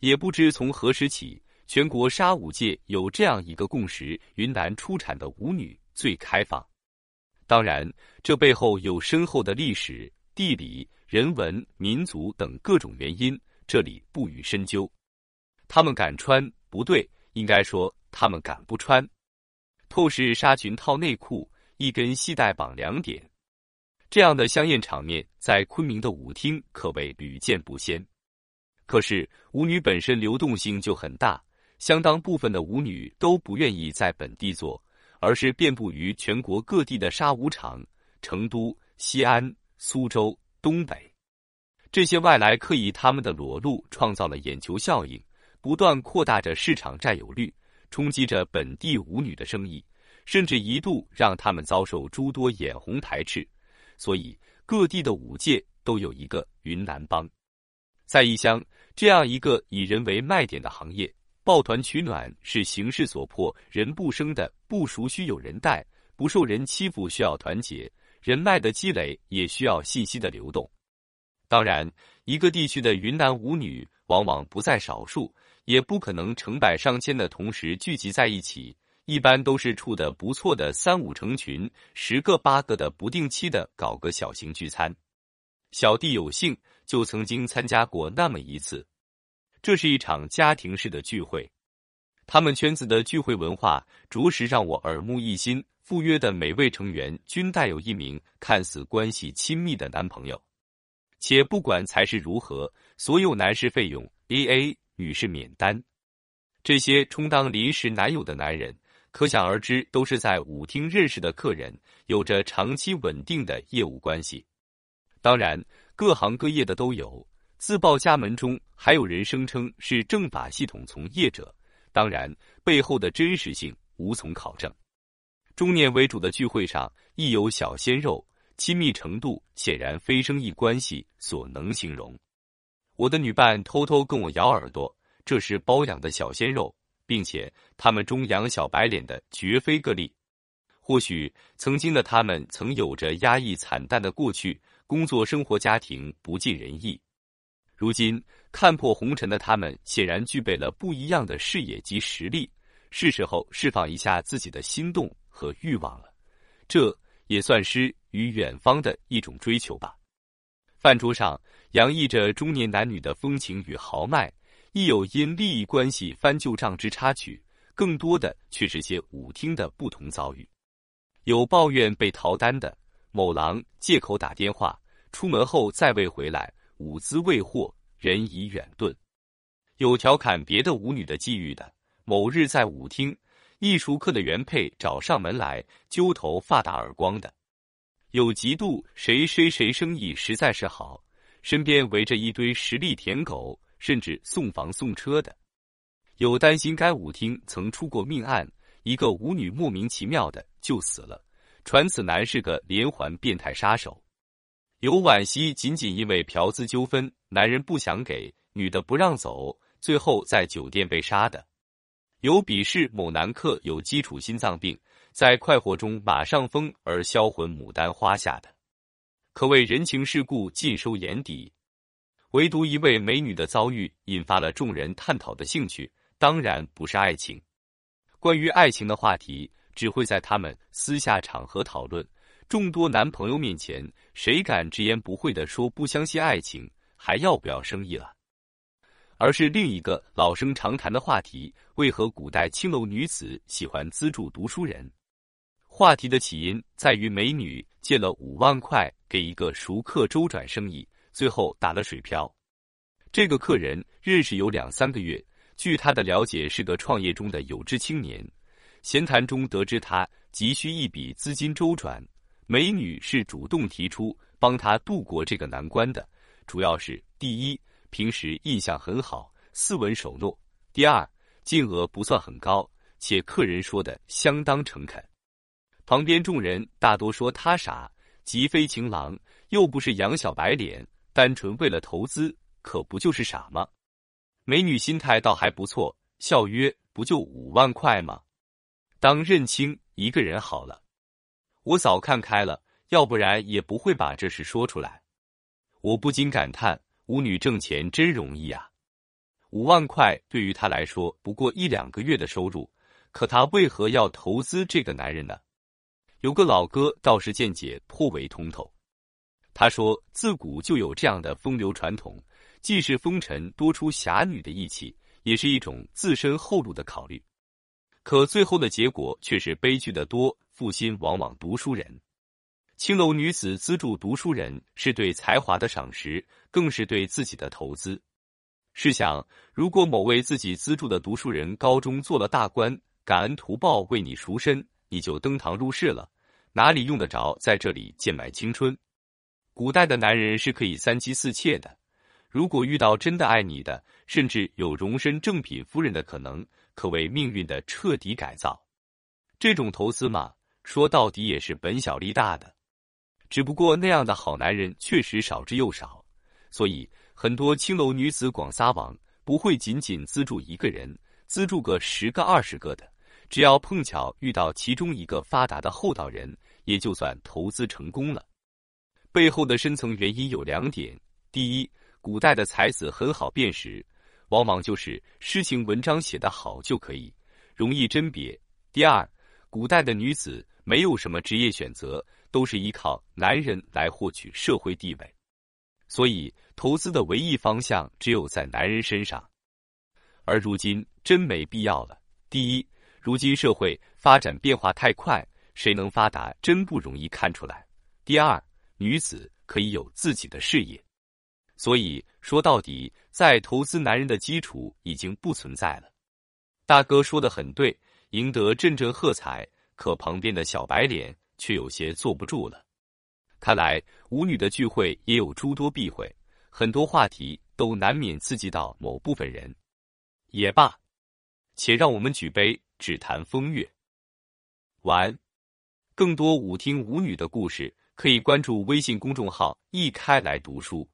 也不知从何时起，全国沙舞界有这样一个共识：云南出产的舞女最开放。当然，这背后有深厚的历史、地理、人文、民族等各种原因，这里不予深究。他们敢穿不对，应该说他们敢不穿。透视纱裙套内裤，一根系带绑两点，这样的香艳场面在昆明的舞厅可谓屡见不鲜。可是舞女本身流动性就很大，相当部分的舞女都不愿意在本地做，而是遍布于全国各地的沙舞场，成都、西安、苏州、东北，这些外来客以他们的裸露创造了眼球效应，不断扩大着市场占有率，冲击着本地舞女的生意，甚至一度让他们遭受诸多眼红排斥。所以各地的舞界都有一个云南帮。在异乡，这样一个以人为卖点的行业，抱团取暖是形势所迫，人不生的，不熟需有人带，不受人欺负需要团结，人脉的积累也需要信息的流动。当然，一个地区的云南舞女往往不在少数，也不可能成百上千的同时聚集在一起，一般都是处的不错的三五成群，十个八个的不定期的搞个小型聚餐。小弟有幸就曾经参加过那么一次，这是一场家庭式的聚会。他们圈子的聚会文化着实让我耳目一新。赴约的每位成员均带有一名看似关系亲密的男朋友，且不管才是如何，所有男士费用 A A，女士免单。这些充当临时男友的男人，可想而知都是在舞厅认识的客人，有着长期稳定的业务关系。当然，各行各业的都有，自报家门中还有人声称是政法系统从业者，当然背后的真实性无从考证。中年为主的聚会上亦有小鲜肉，亲密程度显然非生意关系所能形容。我的女伴偷偷跟我咬耳朵，这是包养的小鲜肉，并且他们中养小白脸的绝非个例。或许曾经的他们曾有着压抑惨淡的过去。工作、生活、家庭不尽人意，如今看破红尘的他们显然具备了不一样的视野及实力，是时候释放一下自己的心动和欲望了。这也算是与远方的一种追求吧。饭桌上洋溢着中年男女的风情与豪迈，亦有因利益关系翻旧账之插曲，更多的却是些舞厅的不同遭遇，有抱怨被逃单的。某郎借口打电话，出门后再未回来，舞姿未获，人已远遁。有调侃别的舞女的际遇的，某日在舞厅，艺术课的原配找上门来揪头发打耳光的。有嫉妒谁谁谁生意实在是好，身边围着一堆实力舔狗，甚至送房送车的。有担心该舞厅曾出过命案，一个舞女莫名其妙的就死了。传此男是个连环变态杀手，有惋惜仅仅因为嫖资纠纷，男人不想给，女的不让走，最后在酒店被杀的；有鄙视某男客有基础心脏病，在快活中马上疯而销魂牡丹花下的，可谓人情世故尽收眼底。唯独一位美女的遭遇引发了众人探讨的兴趣，当然不是爱情。关于爱情的话题。只会在他们私下场合讨论，众多男朋友面前，谁敢直言不讳的说不相信爱情，还要不要生意了？而是另一个老生常谈的话题：为何古代青楼女子喜欢资助读书人？话题的起因在于美女借了五万块给一个熟客周转生意，最后打了水漂。这个客人认识有两三个月，据他的了解，是个创业中的有志青年。闲谈中得知他急需一笔资金周转，美女是主动提出帮他度过这个难关的。主要是第一，平时印象很好，斯文守诺；第二，金额不算很高，且客人说的相当诚恳。旁边众人大多说他傻，极非情郎，又不是养小白脸，单纯为了投资，可不就是傻吗？美女心态倒还不错，笑曰：“不就五万块吗？”当认清一个人好了，我早看开了，要不然也不会把这事说出来。我不禁感叹：舞女挣钱真容易啊！五万块对于他来说不过一两个月的收入，可他为何要投资这个男人呢？有个老哥倒是见解颇为通透，他说自古就有这样的风流传统，既是风尘多出侠女的义气，也是一种自身后路的考虑。可最后的结果却是悲剧的多，负心往往读书人。青楼女子资助读书人，是对才华的赏识，更是对自己的投资。试想，如果某位自己资助的读书人高中做了大官，感恩图报为你赎身，你就登堂入室了，哪里用得着在这里贱卖青春？古代的男人是可以三妻四妾的，如果遇到真的爱你的，甚至有荣升正品夫人的可能，可谓命运的彻底改造。这种投资嘛，说到底也是本小利大的。只不过那样的好男人确实少之又少，所以很多青楼女子广撒网，不会仅仅资助一个人，资助个十个二十个的。只要碰巧遇到其中一个发达的厚道人，也就算投资成功了。背后的深层原因有两点：第一，古代的才子很好辨识，往往就是诗情文章写得好就可以，容易甄别；第二，古代的女子没有什么职业选择。都是依靠男人来获取社会地位，所以投资的唯一方向只有在男人身上。而如今真没必要了。第一，如今社会发展变化太快，谁能发达真不容易看出来。第二，女子可以有自己的事业，所以说到底，在投资男人的基础已经不存在了。大哥说的很对，赢得阵阵喝彩，可旁边的小白脸。却有些坐不住了。看来舞女的聚会也有诸多避讳，很多话题都难免刺激到某部分人。也罢，且让我们举杯，只谈风月。晚。更多舞厅舞女的故事，可以关注微信公众号“一开来读书”。